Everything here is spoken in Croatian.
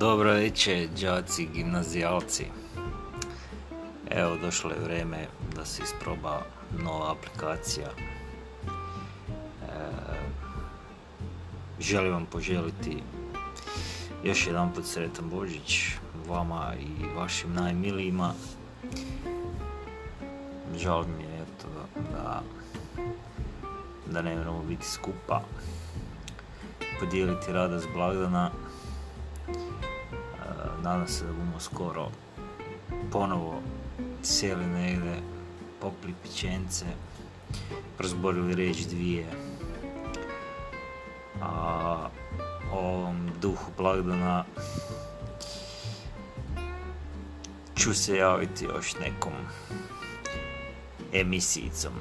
Dobro večer, đaci, gimnazijalci. Evo, došlo je vrijeme da se isproba nova aplikacija. E, želim vam poželiti još jedan put sretan Božić vama i vašim najmilijima. Žal mi je da, da ne moramo biti skupa, podijeliti radost blagdana. Nadam se da bomo skoro ponovo sjeli negdje, popli pićence, prozborili reč dvije. A o ovom duhu blagdana ću se javiti još nekom emisijicom.